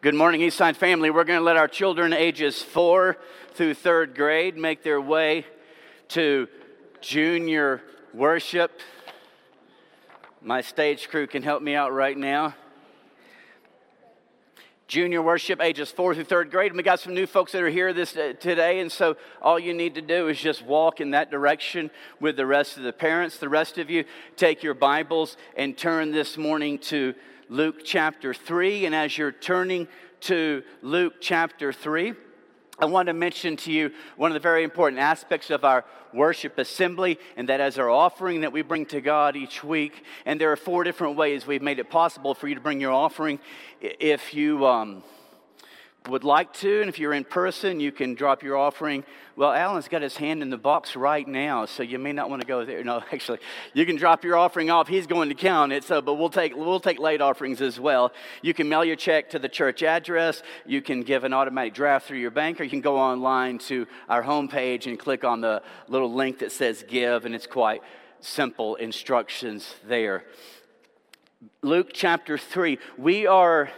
Good morning, Eastside family. We're going to let our children ages four through third grade make their way to junior worship. My stage crew can help me out right now. Junior worship, ages four through third grade. And we got some new folks that are here this uh, today, and so all you need to do is just walk in that direction with the rest of the parents. The rest of you take your Bibles and turn this morning to Luke chapter 3. And as you're turning to Luke chapter 3, I want to mention to you one of the very important aspects of our worship assembly, and that is our offering that we bring to God each week. And there are four different ways we've made it possible for you to bring your offering. If you. Um, would like to, and if you're in person, you can drop your offering. Well, Alan's got his hand in the box right now, so you may not want to go there. No, actually, you can drop your offering off. He's going to count it. So, but we'll take we'll take late offerings as well. You can mail your check to the church address. You can give an automatic draft through your bank, or you can go online to our homepage and click on the little link that says "Give," and it's quite simple instructions there. Luke chapter three. We are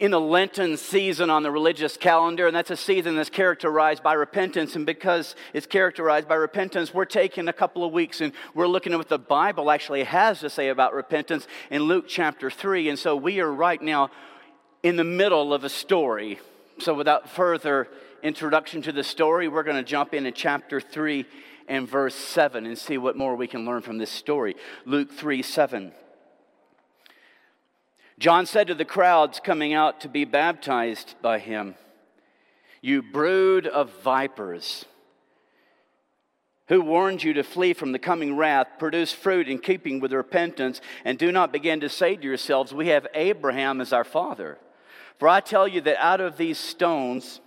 in the Lenten season on the religious calendar, and that's a season that's characterized by repentance. And because it's characterized by repentance, we're taking a couple of weeks and we're looking at what the Bible actually has to say about repentance in Luke chapter 3. And so we are right now in the middle of a story. So without further introduction to the story, we're going to jump into chapter 3 and verse 7 and see what more we can learn from this story. Luke 3 7. John said to the crowds coming out to be baptized by him, You brood of vipers, who warned you to flee from the coming wrath, produce fruit in keeping with repentance, and do not begin to say to yourselves, We have Abraham as our father. For I tell you that out of these stones,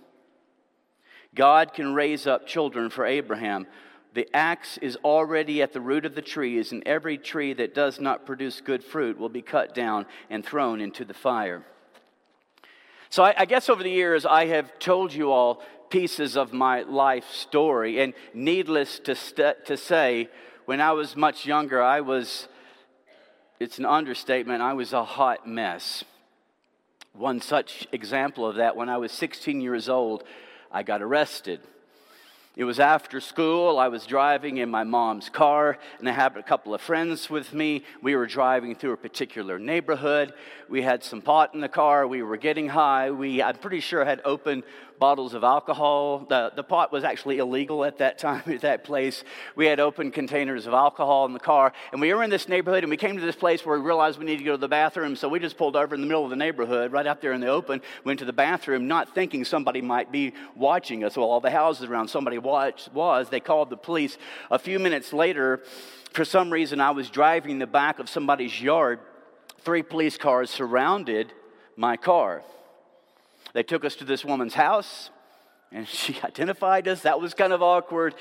God can raise up children for Abraham. The axe is already at the root of the trees, and every tree that does not produce good fruit will be cut down and thrown into the fire. So, I, I guess over the years, I have told you all pieces of my life story, and needless to, st- to say, when I was much younger, I was, it's an understatement, I was a hot mess. One such example of that, when I was 16 years old, I got arrested. It was after school. I was driving in my mom's car, and I had a couple of friends with me. We were driving through a particular neighborhood. We had some pot in the car. We were getting high. We, I'm pretty sure, had opened bottles of alcohol. The, the pot was actually illegal at that time at that place. We had open containers of alcohol in the car. And we were in this neighborhood and we came to this place where we realized we needed to go to the bathroom. So we just pulled over in the middle of the neighborhood, right out there in the open, went to the bathroom, not thinking somebody might be watching us. Well, all the houses around somebody watched, was. They called the police. A few minutes later, for some reason, I was driving the back of somebody's yard. Three police cars surrounded my car. They took us to this woman's house and she identified us. That was kind of awkward.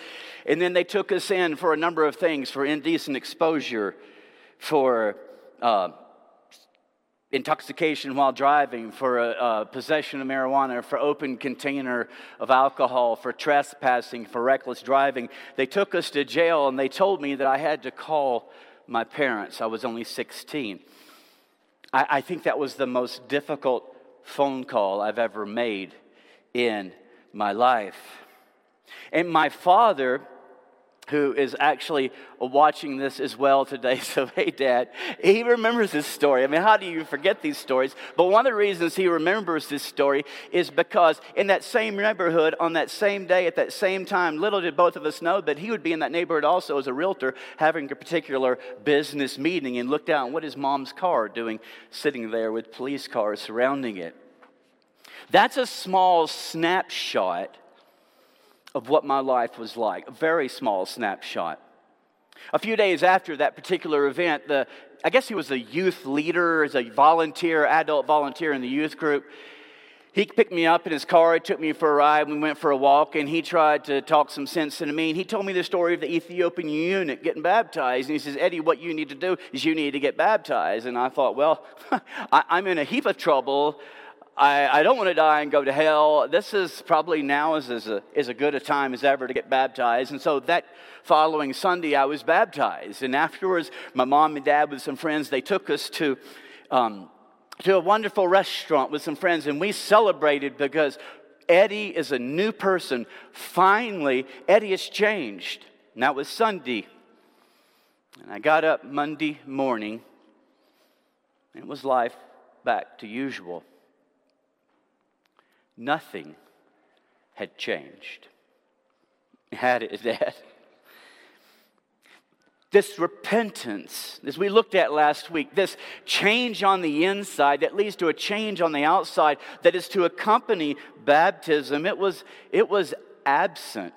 And then they took us in for a number of things for indecent exposure, for uh, intoxication while driving, for a, a possession of marijuana, for open container of alcohol, for trespassing, for reckless driving. They took us to jail and they told me that I had to call my parents. I was only 16. I, I think that was the most difficult phone call I've ever made in my life. And my father, who is actually watching this as well today. So, hey, Dad, he remembers this story. I mean, how do you forget these stories? But one of the reasons he remembers this story is because in that same neighborhood, on that same day, at that same time, little did both of us know that he would be in that neighborhood also as a realtor having a particular business meeting and looked out what his mom's car doing sitting there with police cars surrounding it. That's a small snapshot of what my life was like, a very small snapshot. A few days after that particular event, the, I guess he was a youth leader, as a volunteer, adult volunteer in the youth group. He picked me up in his car, he took me for a ride, we went for a walk, and he tried to talk some sense into me. And he told me the story of the Ethiopian eunuch getting baptized. And he says, Eddie, what you need to do is you need to get baptized. And I thought, well, I'm in a heap of trouble. I, I don't want to die and go to hell. This is probably now is as a, a good a time as ever to get baptized. And so that following Sunday, I was baptized. And afterwards, my mom and dad with some friends, they took us to um, to a wonderful restaurant with some friends, and we celebrated because Eddie is a new person. Finally, Eddie has changed. And that was Sunday. And I got up Monday morning, and it was life back to usual. Nothing had changed. Had it, Dad? This repentance, as we looked at last week, this change on the inside that leads to a change on the outside that is to accompany baptism, it was, it was absent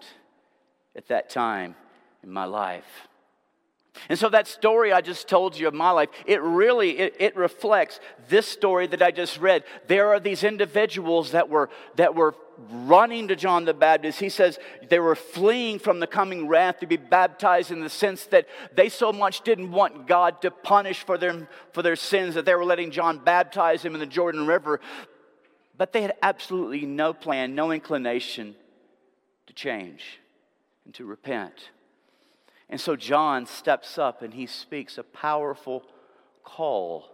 at that time in my life. And so that story I just told you of my life, it really it, it, reflects this story that I just read. There are these individuals that were that were running to John the Baptist. He says they were fleeing from the coming wrath to be baptized in the sense that they so much didn't want God to punish for their, for their sins that they were letting John baptize them in the Jordan River. But they had absolutely no plan, no inclination to change and to repent. And so John steps up and he speaks a powerful call,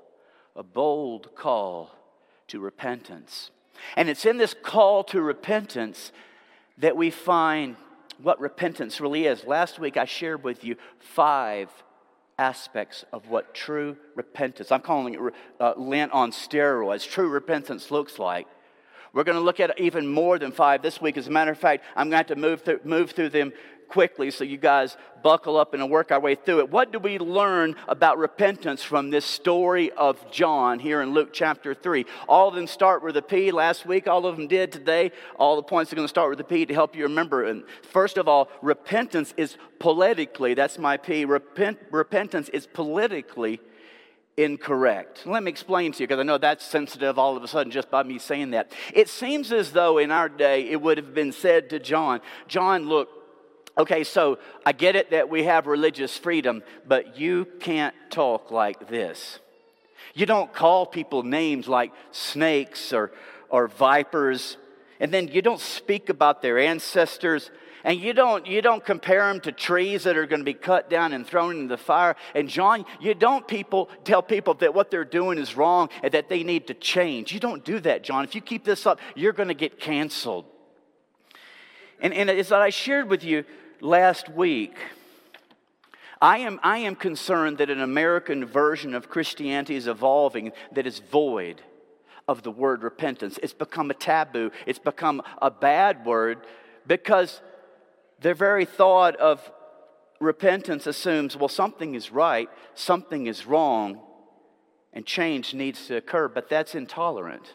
a bold call to repentance. And it's in this call to repentance that we find what repentance really is. Last week I shared with you five aspects of what true repentance, I'm calling it uh, Lent on steroids, true repentance looks like. We're going to look at even more than five this week. As a matter of fact, I'm going to have to move through, move through them quickly so you guys buckle up and work our way through it. What do we learn about repentance from this story of John here in Luke chapter 3? All of them start with a P last week, all of them did today. All the points are going to start with a P to help you remember. And first of all, repentance is politically, that's my P, repent, repentance is politically incorrect. Let me explain to you because I know that's sensitive all of a sudden just by me saying that. It seems as though in our day it would have been said to John, John, look, Okay, so I get it that we have religious freedom, but you can't talk like this. You don't call people names like snakes or, or vipers, and then you don't speak about their ancestors, and you don't, you don't compare them to trees that are going to be cut down and thrown into the fire. And John, you don't people tell people that what they're doing is wrong and that they need to change. You don't do that, John. If you keep this up, you're going to get canceled. And, and as I shared with you, last week, I am, I am concerned that an American version of Christianity is evolving that is void of the word repentance. It's become a taboo, it's become a bad word because their very thought of repentance assumes, well, something is right, something is wrong, and change needs to occur, but that's intolerant,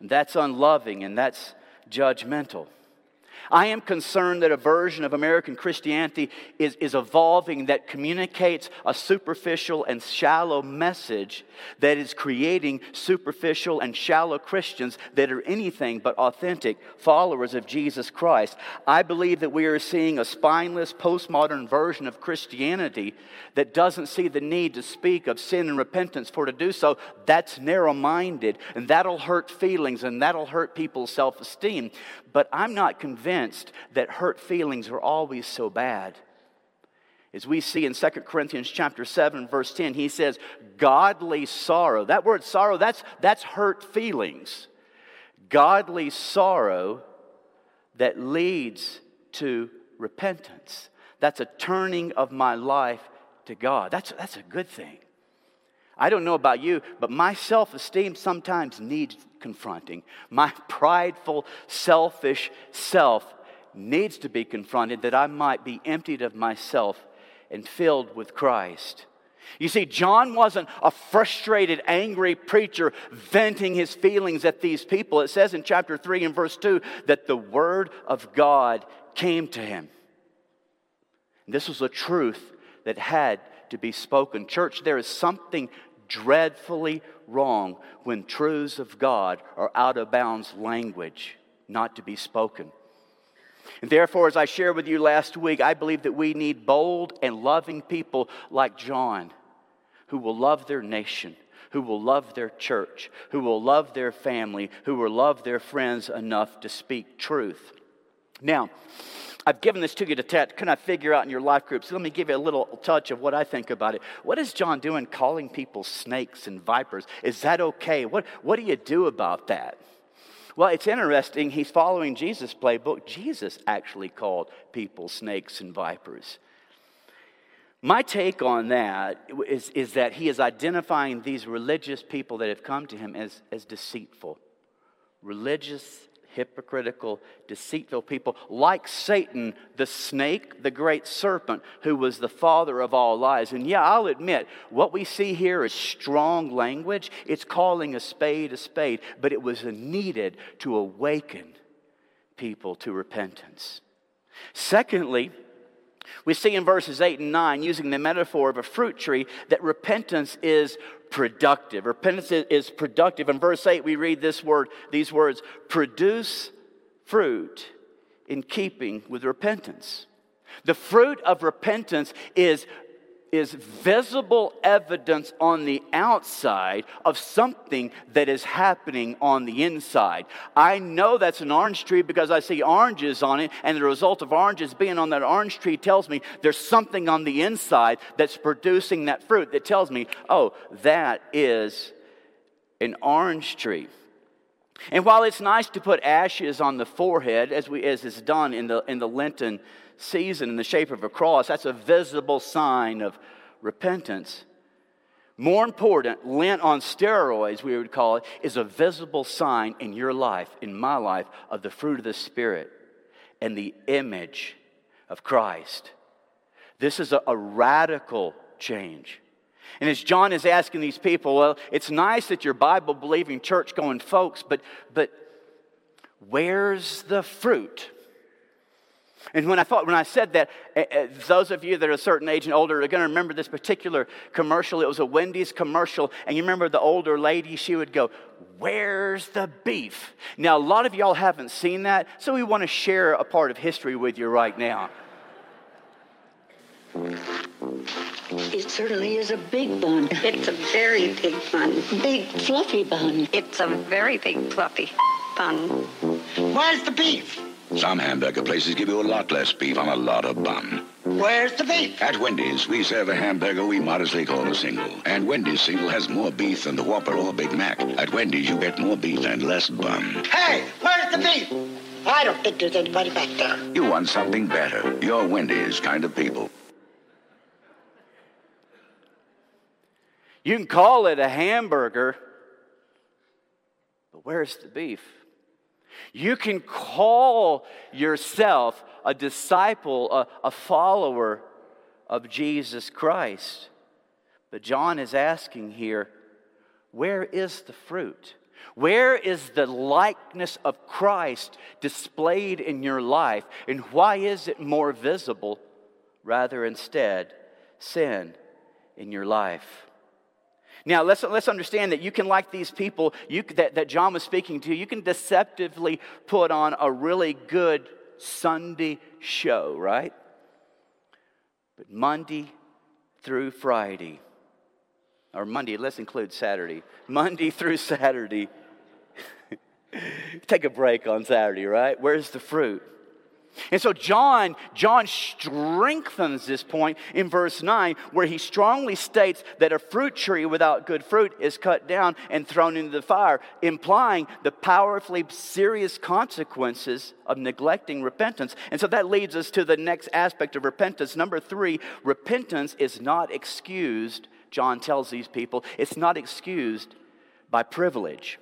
and that's unloving, and that's judgmental. I am concerned that a version of American Christianity is, is evolving that communicates a superficial and shallow message that is creating superficial and shallow Christians that are anything but authentic followers of Jesus Christ. I believe that we are seeing a spineless postmodern version of Christianity that doesn't see the need to speak of sin and repentance for to do so. That's narrow minded, and that'll hurt feelings and that'll hurt people's self esteem. But I'm not convinced that hurt feelings are always so bad. As we see in 2 Corinthians chapter 7, verse 10, he says, godly sorrow. That word sorrow, that's, that's hurt feelings. Godly sorrow that leads to repentance. That's a turning of my life to God. That's, that's a good thing. I don't know about you, but my self esteem sometimes needs confronting. My prideful, selfish self needs to be confronted that I might be emptied of myself and filled with Christ. You see, John wasn't a frustrated, angry preacher venting his feelings at these people. It says in chapter 3 and verse 2 that the word of God came to him. This was a truth that had to be spoken. Church, there is something dreadfully wrong when truths of God are out of bounds language, not to be spoken. And therefore, as I shared with you last week, I believe that we need bold and loving people like John who will love their nation, who will love their church, who will love their family, who will love their friends enough to speak truth. Now, I've given this to you to test. Can I figure out in your life groups? Let me give you a little touch of what I think about it. What is John doing calling people snakes and vipers? Is that okay? What, what do you do about that? Well, it's interesting. He's following Jesus' playbook. Jesus actually called people snakes and vipers. My take on that is, is that he is identifying these religious people that have come to him as, as deceitful, religious hypocritical, deceitful people, like Satan, the snake, the great serpent, who was the father of all lies. And yeah, I'll admit, what we see here is strong language. It's calling a spade a spade, but it was needed to awaken people to repentance. Secondly, we see in verses 8 and 9, using the metaphor of a fruit tree, that repentance is productive. Repentance is productive. In verse 8, we read this word, these words, produce fruit in keeping with repentance. The fruit of repentance is is visible evidence on the outside of something that is happening on the inside. I know that's an orange tree because I see oranges on it, and the result of oranges being on that orange tree tells me there's something on the inside that's producing that fruit that tells me, oh, that is an orange tree. And while it's nice to put ashes on the forehead, as, we, as is done in the, in the Lenten season in the shape of a cross, that's a visible sign of repentance. More important, Lent on steroids, we would call it, is a visible sign in your life, in my life, of the fruit of the Spirit and the image of Christ. This is a, a radical change. And as John is asking these people, well, it's nice that you're Bible believing, church going folks, but, but where's the fruit? And when I thought, when I said that, those of you that are a certain age and older are going to remember this particular commercial. It was a Wendy's commercial, and you remember the older lady. She would go, "Where's the beef?" Now, a lot of y'all haven't seen that, so we want to share a part of history with you right now. It certainly is a big bun. It's a very big bun. Big fluffy bun. It's a very big fluffy bun. Where's the beef? Some hamburger places give you a lot less beef on a lot of bun. Where's the beef? At Wendy's, we serve a hamburger we modestly call a single. And Wendy's single has more beef than the Whopper or Big Mac. At Wendy's, you get more beef and less bun. Hey, where's the beef? I don't think there's anybody back there. You want something better. You're Wendy's kind of people. You can call it a hamburger, but where's the beef? You can call yourself a disciple, a, a follower of Jesus Christ. But John is asking here where is the fruit? Where is the likeness of Christ displayed in your life? And why is it more visible rather instead sin in your life? Now, let's, let's understand that you can, like these people you, that, that John was speaking to, you can deceptively put on a really good Sunday show, right? But Monday through Friday, or Monday, let's include Saturday, Monday through Saturday, take a break on Saturday, right? Where's the fruit? And so John, John strengthens this point in verse 9, where he strongly states that a fruit tree without good fruit is cut down and thrown into the fire, implying the powerfully serious consequences of neglecting repentance. And so that leads us to the next aspect of repentance. Number three, repentance is not excused, John tells these people, it's not excused by privilege.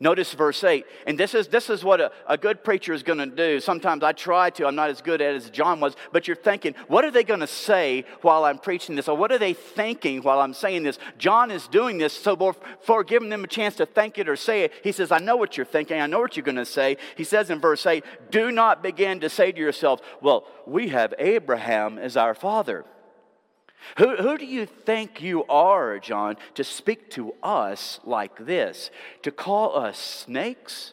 Notice verse 8. And this is, this is what a, a good preacher is going to do. Sometimes I try to, I'm not as good at it as John was, but you're thinking, what are they going to say while I'm preaching this? Or what are they thinking while I'm saying this? John is doing this, so before giving them a chance to think it or say it, he says, I know what you're thinking, I know what you're going to say. He says in verse 8, do not begin to say to yourselves, well, we have Abraham as our father. Who, who do you think you are, John, to speak to us like this? To call us snakes?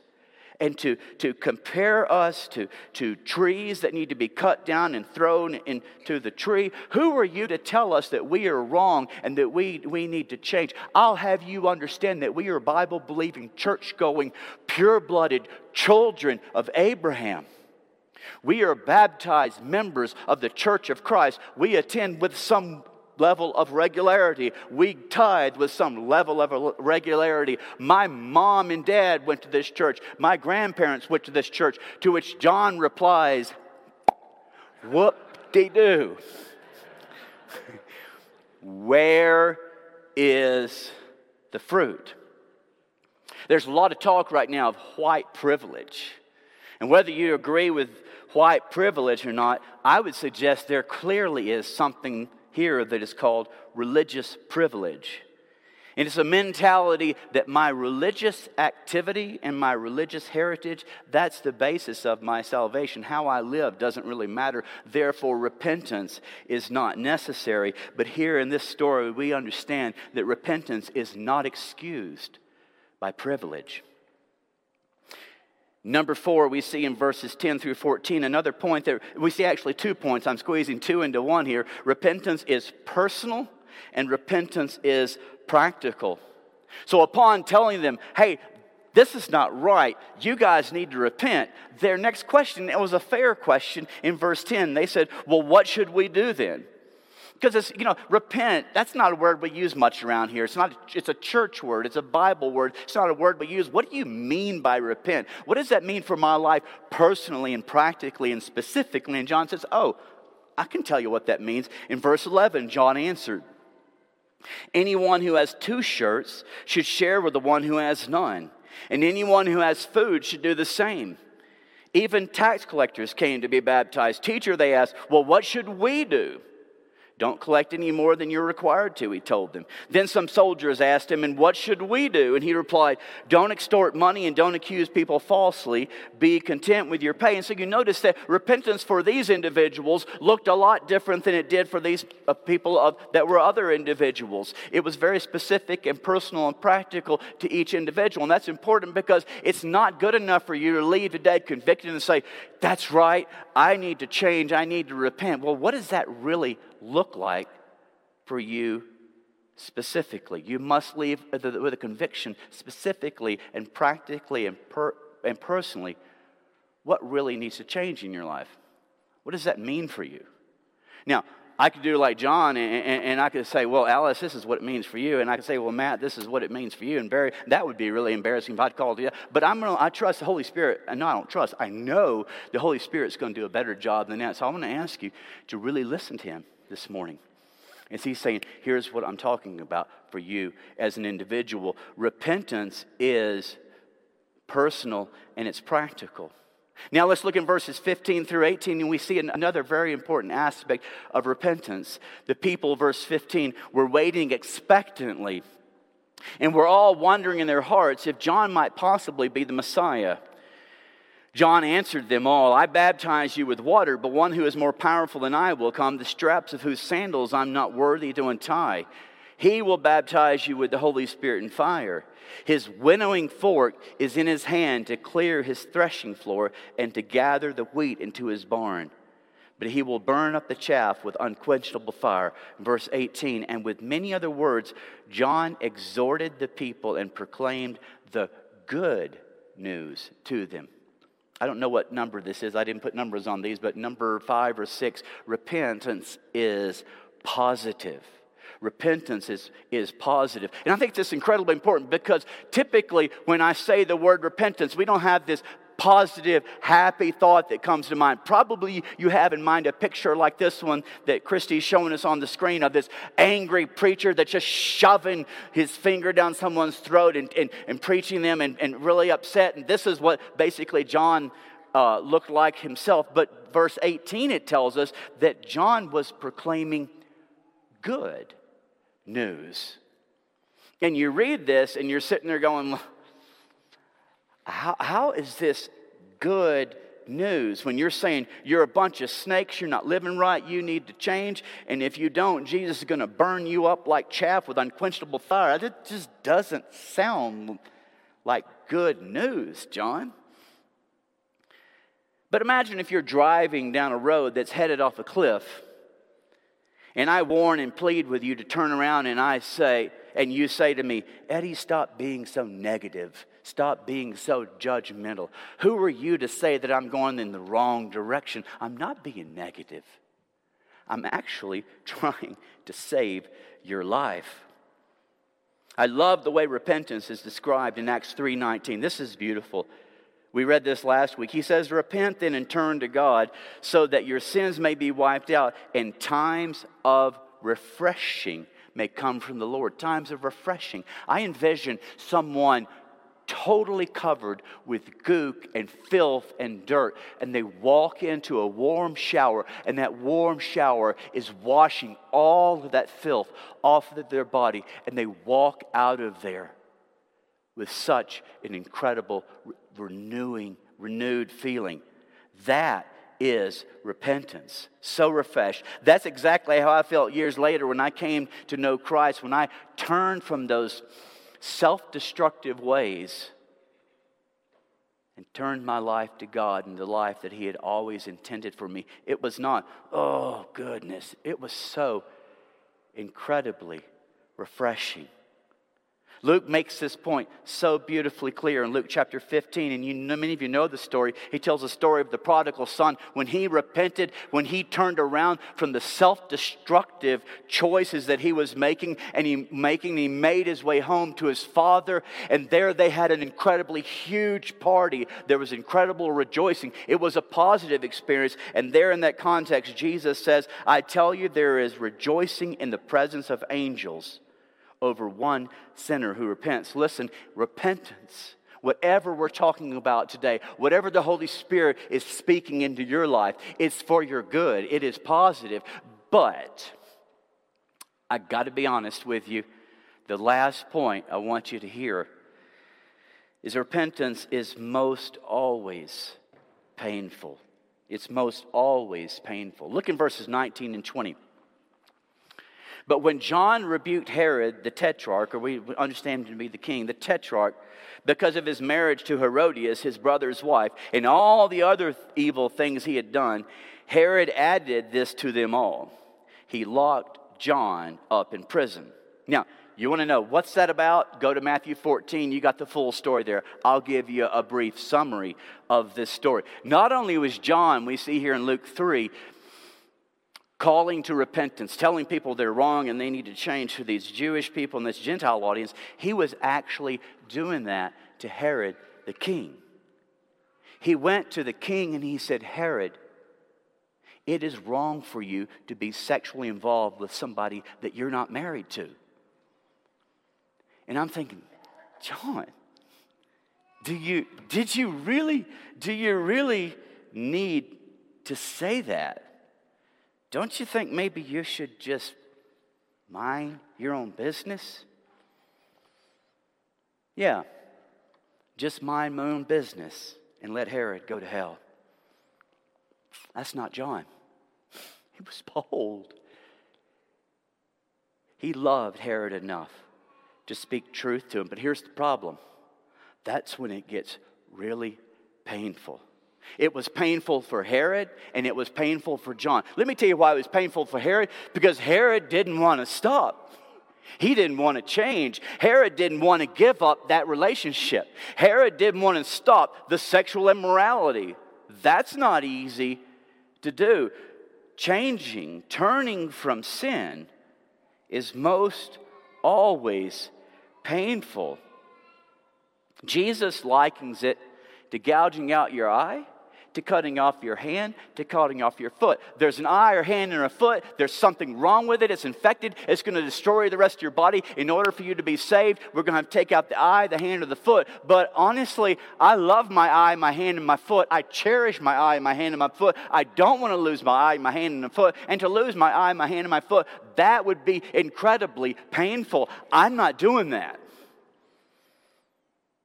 And to, to compare us to, to trees that need to be cut down and thrown into the tree? Who are you to tell us that we are wrong and that we, we need to change? I'll have you understand that we are Bible believing, church going, pure blooded children of Abraham. We are baptized members of the church of Christ. We attend with some level of regularity. We tithe with some level of regularity. My mom and dad went to this church. My grandparents went to this church. To which John replies, Whoop de doo. Where is the fruit? There's a lot of talk right now of white privilege. And whether you agree with white privilege or not, I would suggest there clearly is something here that is called religious privilege. And it's a mentality that my religious activity and my religious heritage, that's the basis of my salvation. How I live doesn't really matter. Therefore, repentance is not necessary. But here in this story, we understand that repentance is not excused by privilege. Number four, we see in verses 10 through 14 another point that we see actually two points. I'm squeezing two into one here. Repentance is personal, and repentance is practical. So, upon telling them, hey, this is not right, you guys need to repent, their next question, it was a fair question in verse 10. They said, well, what should we do then? Because it's, you know, repent, that's not a word we use much around here. It's not, it's a church word, it's a Bible word. It's not a word we use. What do you mean by repent? What does that mean for my life personally and practically and specifically? And John says, Oh, I can tell you what that means. In verse 11, John answered, Anyone who has two shirts should share with the one who has none, and anyone who has food should do the same. Even tax collectors came to be baptized. Teacher, they asked, Well, what should we do? Don't collect any more than you're required to, he told them. Then some soldiers asked him, And what should we do? And he replied, Don't extort money and don't accuse people falsely. Be content with your pay. And so you notice that repentance for these individuals looked a lot different than it did for these uh, people of, that were other individuals. It was very specific and personal and practical to each individual. And that's important because it's not good enough for you to leave today convicted and say, That's right, I need to change, I need to repent. Well, what does that really look like for you specifically. You must leave with a conviction specifically and practically and, per, and personally what really needs to change in your life. What does that mean for you? Now, I could do like John and, and, and, I could say, well, Alice, this is what it means for you. And I could say, well, Matt, this is what it means for you. And Barry, that would be really embarrassing if I'd called you. But I'm gonna, I trust the Holy Spirit. And no, I don't trust. I know the Holy Spirit's going to do a better job than that. So I want to ask you to really listen to him this morning. As he's saying, here's what I'm talking about for you as an individual. Repentance is personal and it's practical. Now let's look in verses 15 through 18, and we see another very important aspect of repentance. The people, verse 15, were waiting expectantly, and were all wondering in their hearts if John might possibly be the Messiah. John answered them all, I baptize you with water, but one who is more powerful than I will come, the straps of whose sandals I'm not worthy to untie. He will baptize you with the Holy Spirit and fire. His winnowing fork is in his hand to clear his threshing floor and to gather the wheat into his barn. But he will burn up the chaff with unquenchable fire. Verse 18, and with many other words, John exhorted the people and proclaimed the good news to them. I don't know what number this is. I didn't put numbers on these, but number five or six, repentance is positive. Repentance is, is positive. And I think this is incredibly important because typically when I say the word repentance, we don't have this positive, happy thought that comes to mind. Probably you have in mind a picture like this one that Christy's showing us on the screen of this angry preacher that's just shoving his finger down someone's throat and, and, and preaching them and, and really upset. And this is what basically John uh, looked like himself. But verse 18, it tells us that John was proclaiming good news. And you read this and you're sitting there going, how, how is this good news when you're saying you're a bunch of snakes, you're not living right, you need to change, and if you don't, Jesus is going to burn you up like chaff with unquenchable fire? That just doesn't sound like good news, John. But imagine if you're driving down a road that's headed off a cliff, and I warn and plead with you to turn around, and I say, and you say to me, Eddie, stop being so negative. Stop being so judgmental. Who are you to say that I'm going in the wrong direction? I'm not being negative. I'm actually trying to save your life. I love the way repentance is described in Acts 3:19. This is beautiful. We read this last week. He says, Repent then and turn to God so that your sins may be wiped out and times of refreshing may come from the Lord. Times of refreshing. I envision someone totally covered with gook and filth and dirt, and they walk into a warm shower, and that warm shower is washing all of that filth off of their body, and they walk out of there with such an incredible renewing, renewed feeling. That is repentance. So refreshed. That's exactly how I felt years later when I came to know Christ, when I turned from those self destructive ways and turned my life to God and the life that He had always intended for me. It was not, oh goodness, it was so incredibly refreshing. Luke makes this point so beautifully clear in Luke chapter 15, and you, many of you know the story. He tells the story of the prodigal son when he repented, when he turned around from the self destructive choices that he was making, and he making, he made his way home to his father, and there they had an incredibly huge party. There was incredible rejoicing. It was a positive experience, and there in that context, Jesus says, I tell you, there is rejoicing in the presence of angels over one sinner who repents. Listen, repentance, whatever we're talking about today, whatever the Holy Spirit is speaking into your life, it's for your good. It is positive. But I got to be honest with you. The last point I want you to hear is repentance is most always painful. It's most always painful. Look in verses 19 and 20. But when John rebuked Herod the tetrarch, or we understand him to be the king, the tetrarch, because of his marriage to Herodias, his brother's wife, and all the other evil things he had done, Herod added this to them all. He locked John up in prison. Now, you want to know what's that about? Go to Matthew 14. You got the full story there. I'll give you a brief summary of this story. Not only was John, we see here in Luke 3, calling to repentance, telling people they're wrong and they need to change to these Jewish people and this Gentile audience, he was actually doing that to Herod the king. He went to the king and he said, Herod, it is wrong for you to be sexually involved with somebody that you're not married to. And I'm thinking, John, do you did you really do you really need to say that? Don't you think maybe you should just mind your own business? Yeah, just mind my own business and let Herod go to hell. That's not John. He was bold. He loved Herod enough to speak truth to him. But here's the problem that's when it gets really painful. It was painful for Herod and it was painful for John. Let me tell you why it was painful for Herod because Herod didn't want to stop. He didn't want to change. Herod didn't want to give up that relationship. Herod didn't want to stop the sexual immorality. That's not easy to do. Changing, turning from sin is most always painful. Jesus likens it to gouging out your eye to cutting off your hand to cutting off your foot. There's an eye or hand or a foot, there's something wrong with it, it's infected, it's going to destroy the rest of your body. In order for you to be saved, we're going to to take out the eye, the hand, or the foot. But honestly, I love my eye, my hand, and my foot. I cherish my eye, my hand, and my foot. I don't want to lose my eye, my hand, and my foot. And to lose my eye, my hand, and my foot, that would be incredibly painful. I'm not doing that.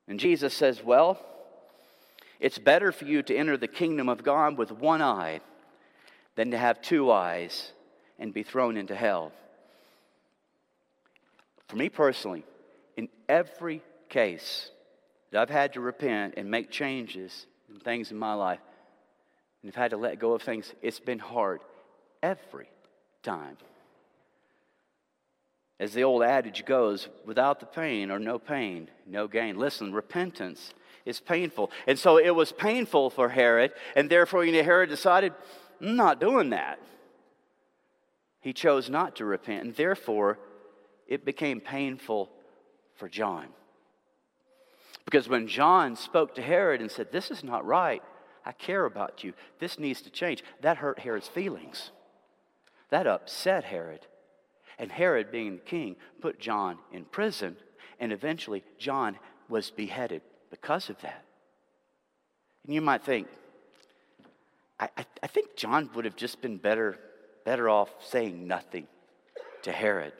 And Jesus says, Well, it's better for you to enter the kingdom of God with one eye than to have two eyes and be thrown into hell. For me personally, in every case that I've had to repent and make changes and things in my life, and have had to let go of things, it's been hard every time. As the old adage goes, without the pain or no pain, no gain. Listen, repentance is painful. And so it was painful for Herod, and therefore, you know, Herod decided, I'm not doing that. He chose not to repent, and therefore, it became painful for John. Because when John spoke to Herod and said, This is not right, I care about you, this needs to change, that hurt Herod's feelings. That upset Herod. And Herod, being the king, put John in prison, and eventually John was beheaded because of that. And you might think, I, I, I think John would have just been better, better off saying nothing to Herod.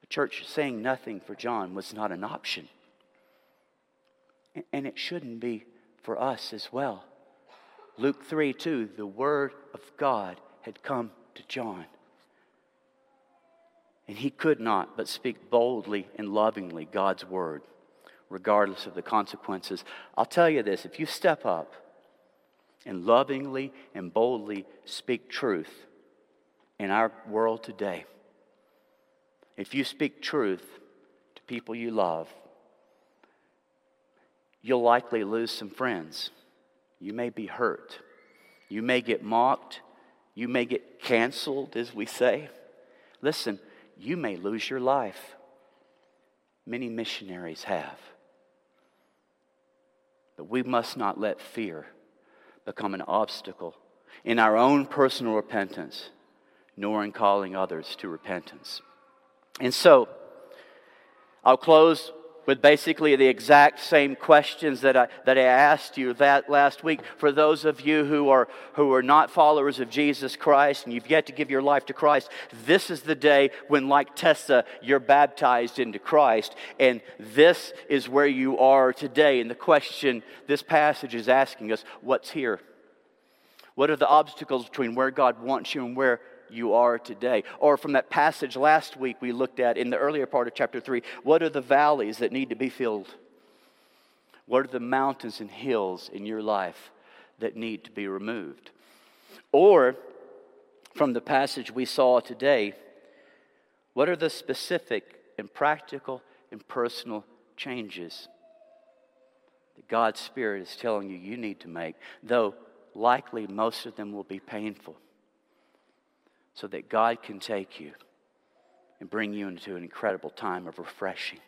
The church saying nothing for John was not an option. And it shouldn't be for us as well. Luke 3 2, the word of God had come to John. And he could not but speak boldly and lovingly God's word, regardless of the consequences. I'll tell you this if you step up and lovingly and boldly speak truth in our world today, if you speak truth to people you love, you'll likely lose some friends. You may be hurt. You may get mocked. You may get canceled, as we say. Listen, you may lose your life. Many missionaries have. But we must not let fear become an obstacle in our own personal repentance, nor in calling others to repentance. And so, I'll close with basically the exact same questions that I, that I asked you that last week. For those of you who are, who are not followers of Jesus Christ and you've yet to give your life to Christ, this is the day when, like Tessa, you're baptized into Christ. And this is where you are today. And the question this passage is asking us what's here? What are the obstacles between where God wants you and where you are today. Or from that passage last week we looked at in the earlier part of chapter 3, what are the valleys that need to be filled? What are the mountains and hills in your life that need to be removed? Or from the passage we saw today, what are the specific and practical and personal changes that God's Spirit is telling you you need to make, though likely most of them will be painful? So that God can take you and bring you into an incredible time of refreshing.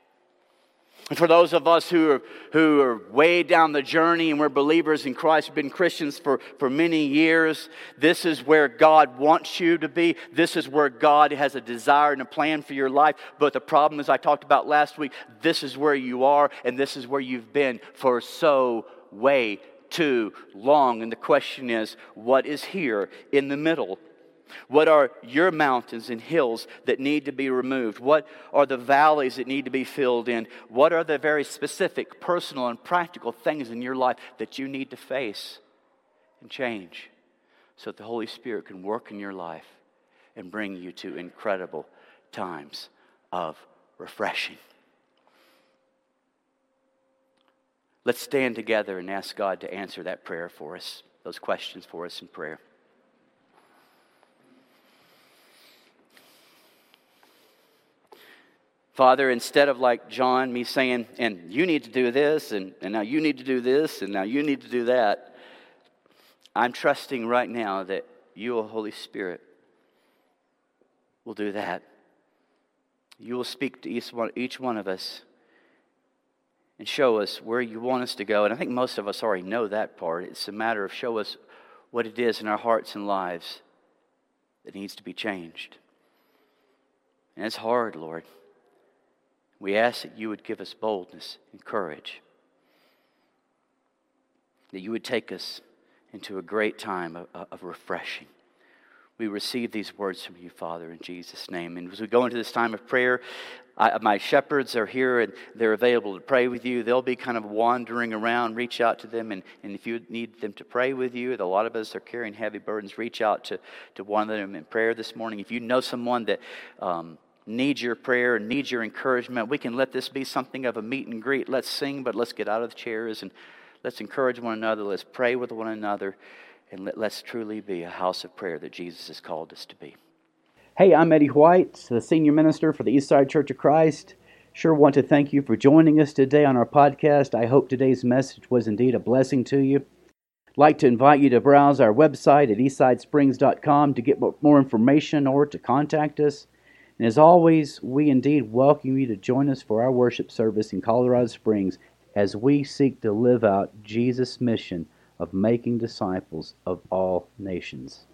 And for those of us who are, who are way down the journey and we're believers in Christ, have been Christians for, for many years, this is where God wants you to be. This is where God has a desire and a plan for your life. But the problem, as I talked about last week, this is where you are and this is where you've been for so way too long. And the question is, what is here in the middle what are your mountains and hills that need to be removed? What are the valleys that need to be filled in? What are the very specific, personal, and practical things in your life that you need to face and change so that the Holy Spirit can work in your life and bring you to incredible times of refreshing? Let's stand together and ask God to answer that prayer for us, those questions for us in prayer. Father, instead of like John, me saying, and you need to do this, and, and now you need to do this, and now you need to do that, I'm trusting right now that you, O Holy Spirit, will do that. You will speak to each one, each one of us and show us where you want us to go. And I think most of us already know that part. It's a matter of show us what it is in our hearts and lives that needs to be changed. And it's hard, Lord. We ask that you would give us boldness and courage, that you would take us into a great time of, of, refreshing. We receive these words from you, Father, in Jesus' name. And as we go into this time of prayer, I, my shepherds are here and they're available to pray with you. They'll be kind of wandering around. Reach out to them. And, and if you need them to pray with you, a lot of us are carrying heavy burdens. Reach out to, to one of them in prayer this morning. If you know someone that um, needs your prayer and needs your encouragement, we can let this be something of a meet and greet. Let's sing, but let's get out of the chairs and let's encourage one another. Let's pray with one another. And let, let's truly be a house of prayer that Jesus has called us to be. Hey, I'm Eddie White, the senior minister for the Eastside Church of Christ. Sure want to thank you for joining us today on our podcast. I hope today's message was indeed a blessing to you. I'd like to invite you to browse our website at eastsidesprings.com to get more information or to contact us. And as always, we indeed welcome you to join us for our worship service in Colorado Springs as we seek to live out Jesus' mission of making disciples of all nations.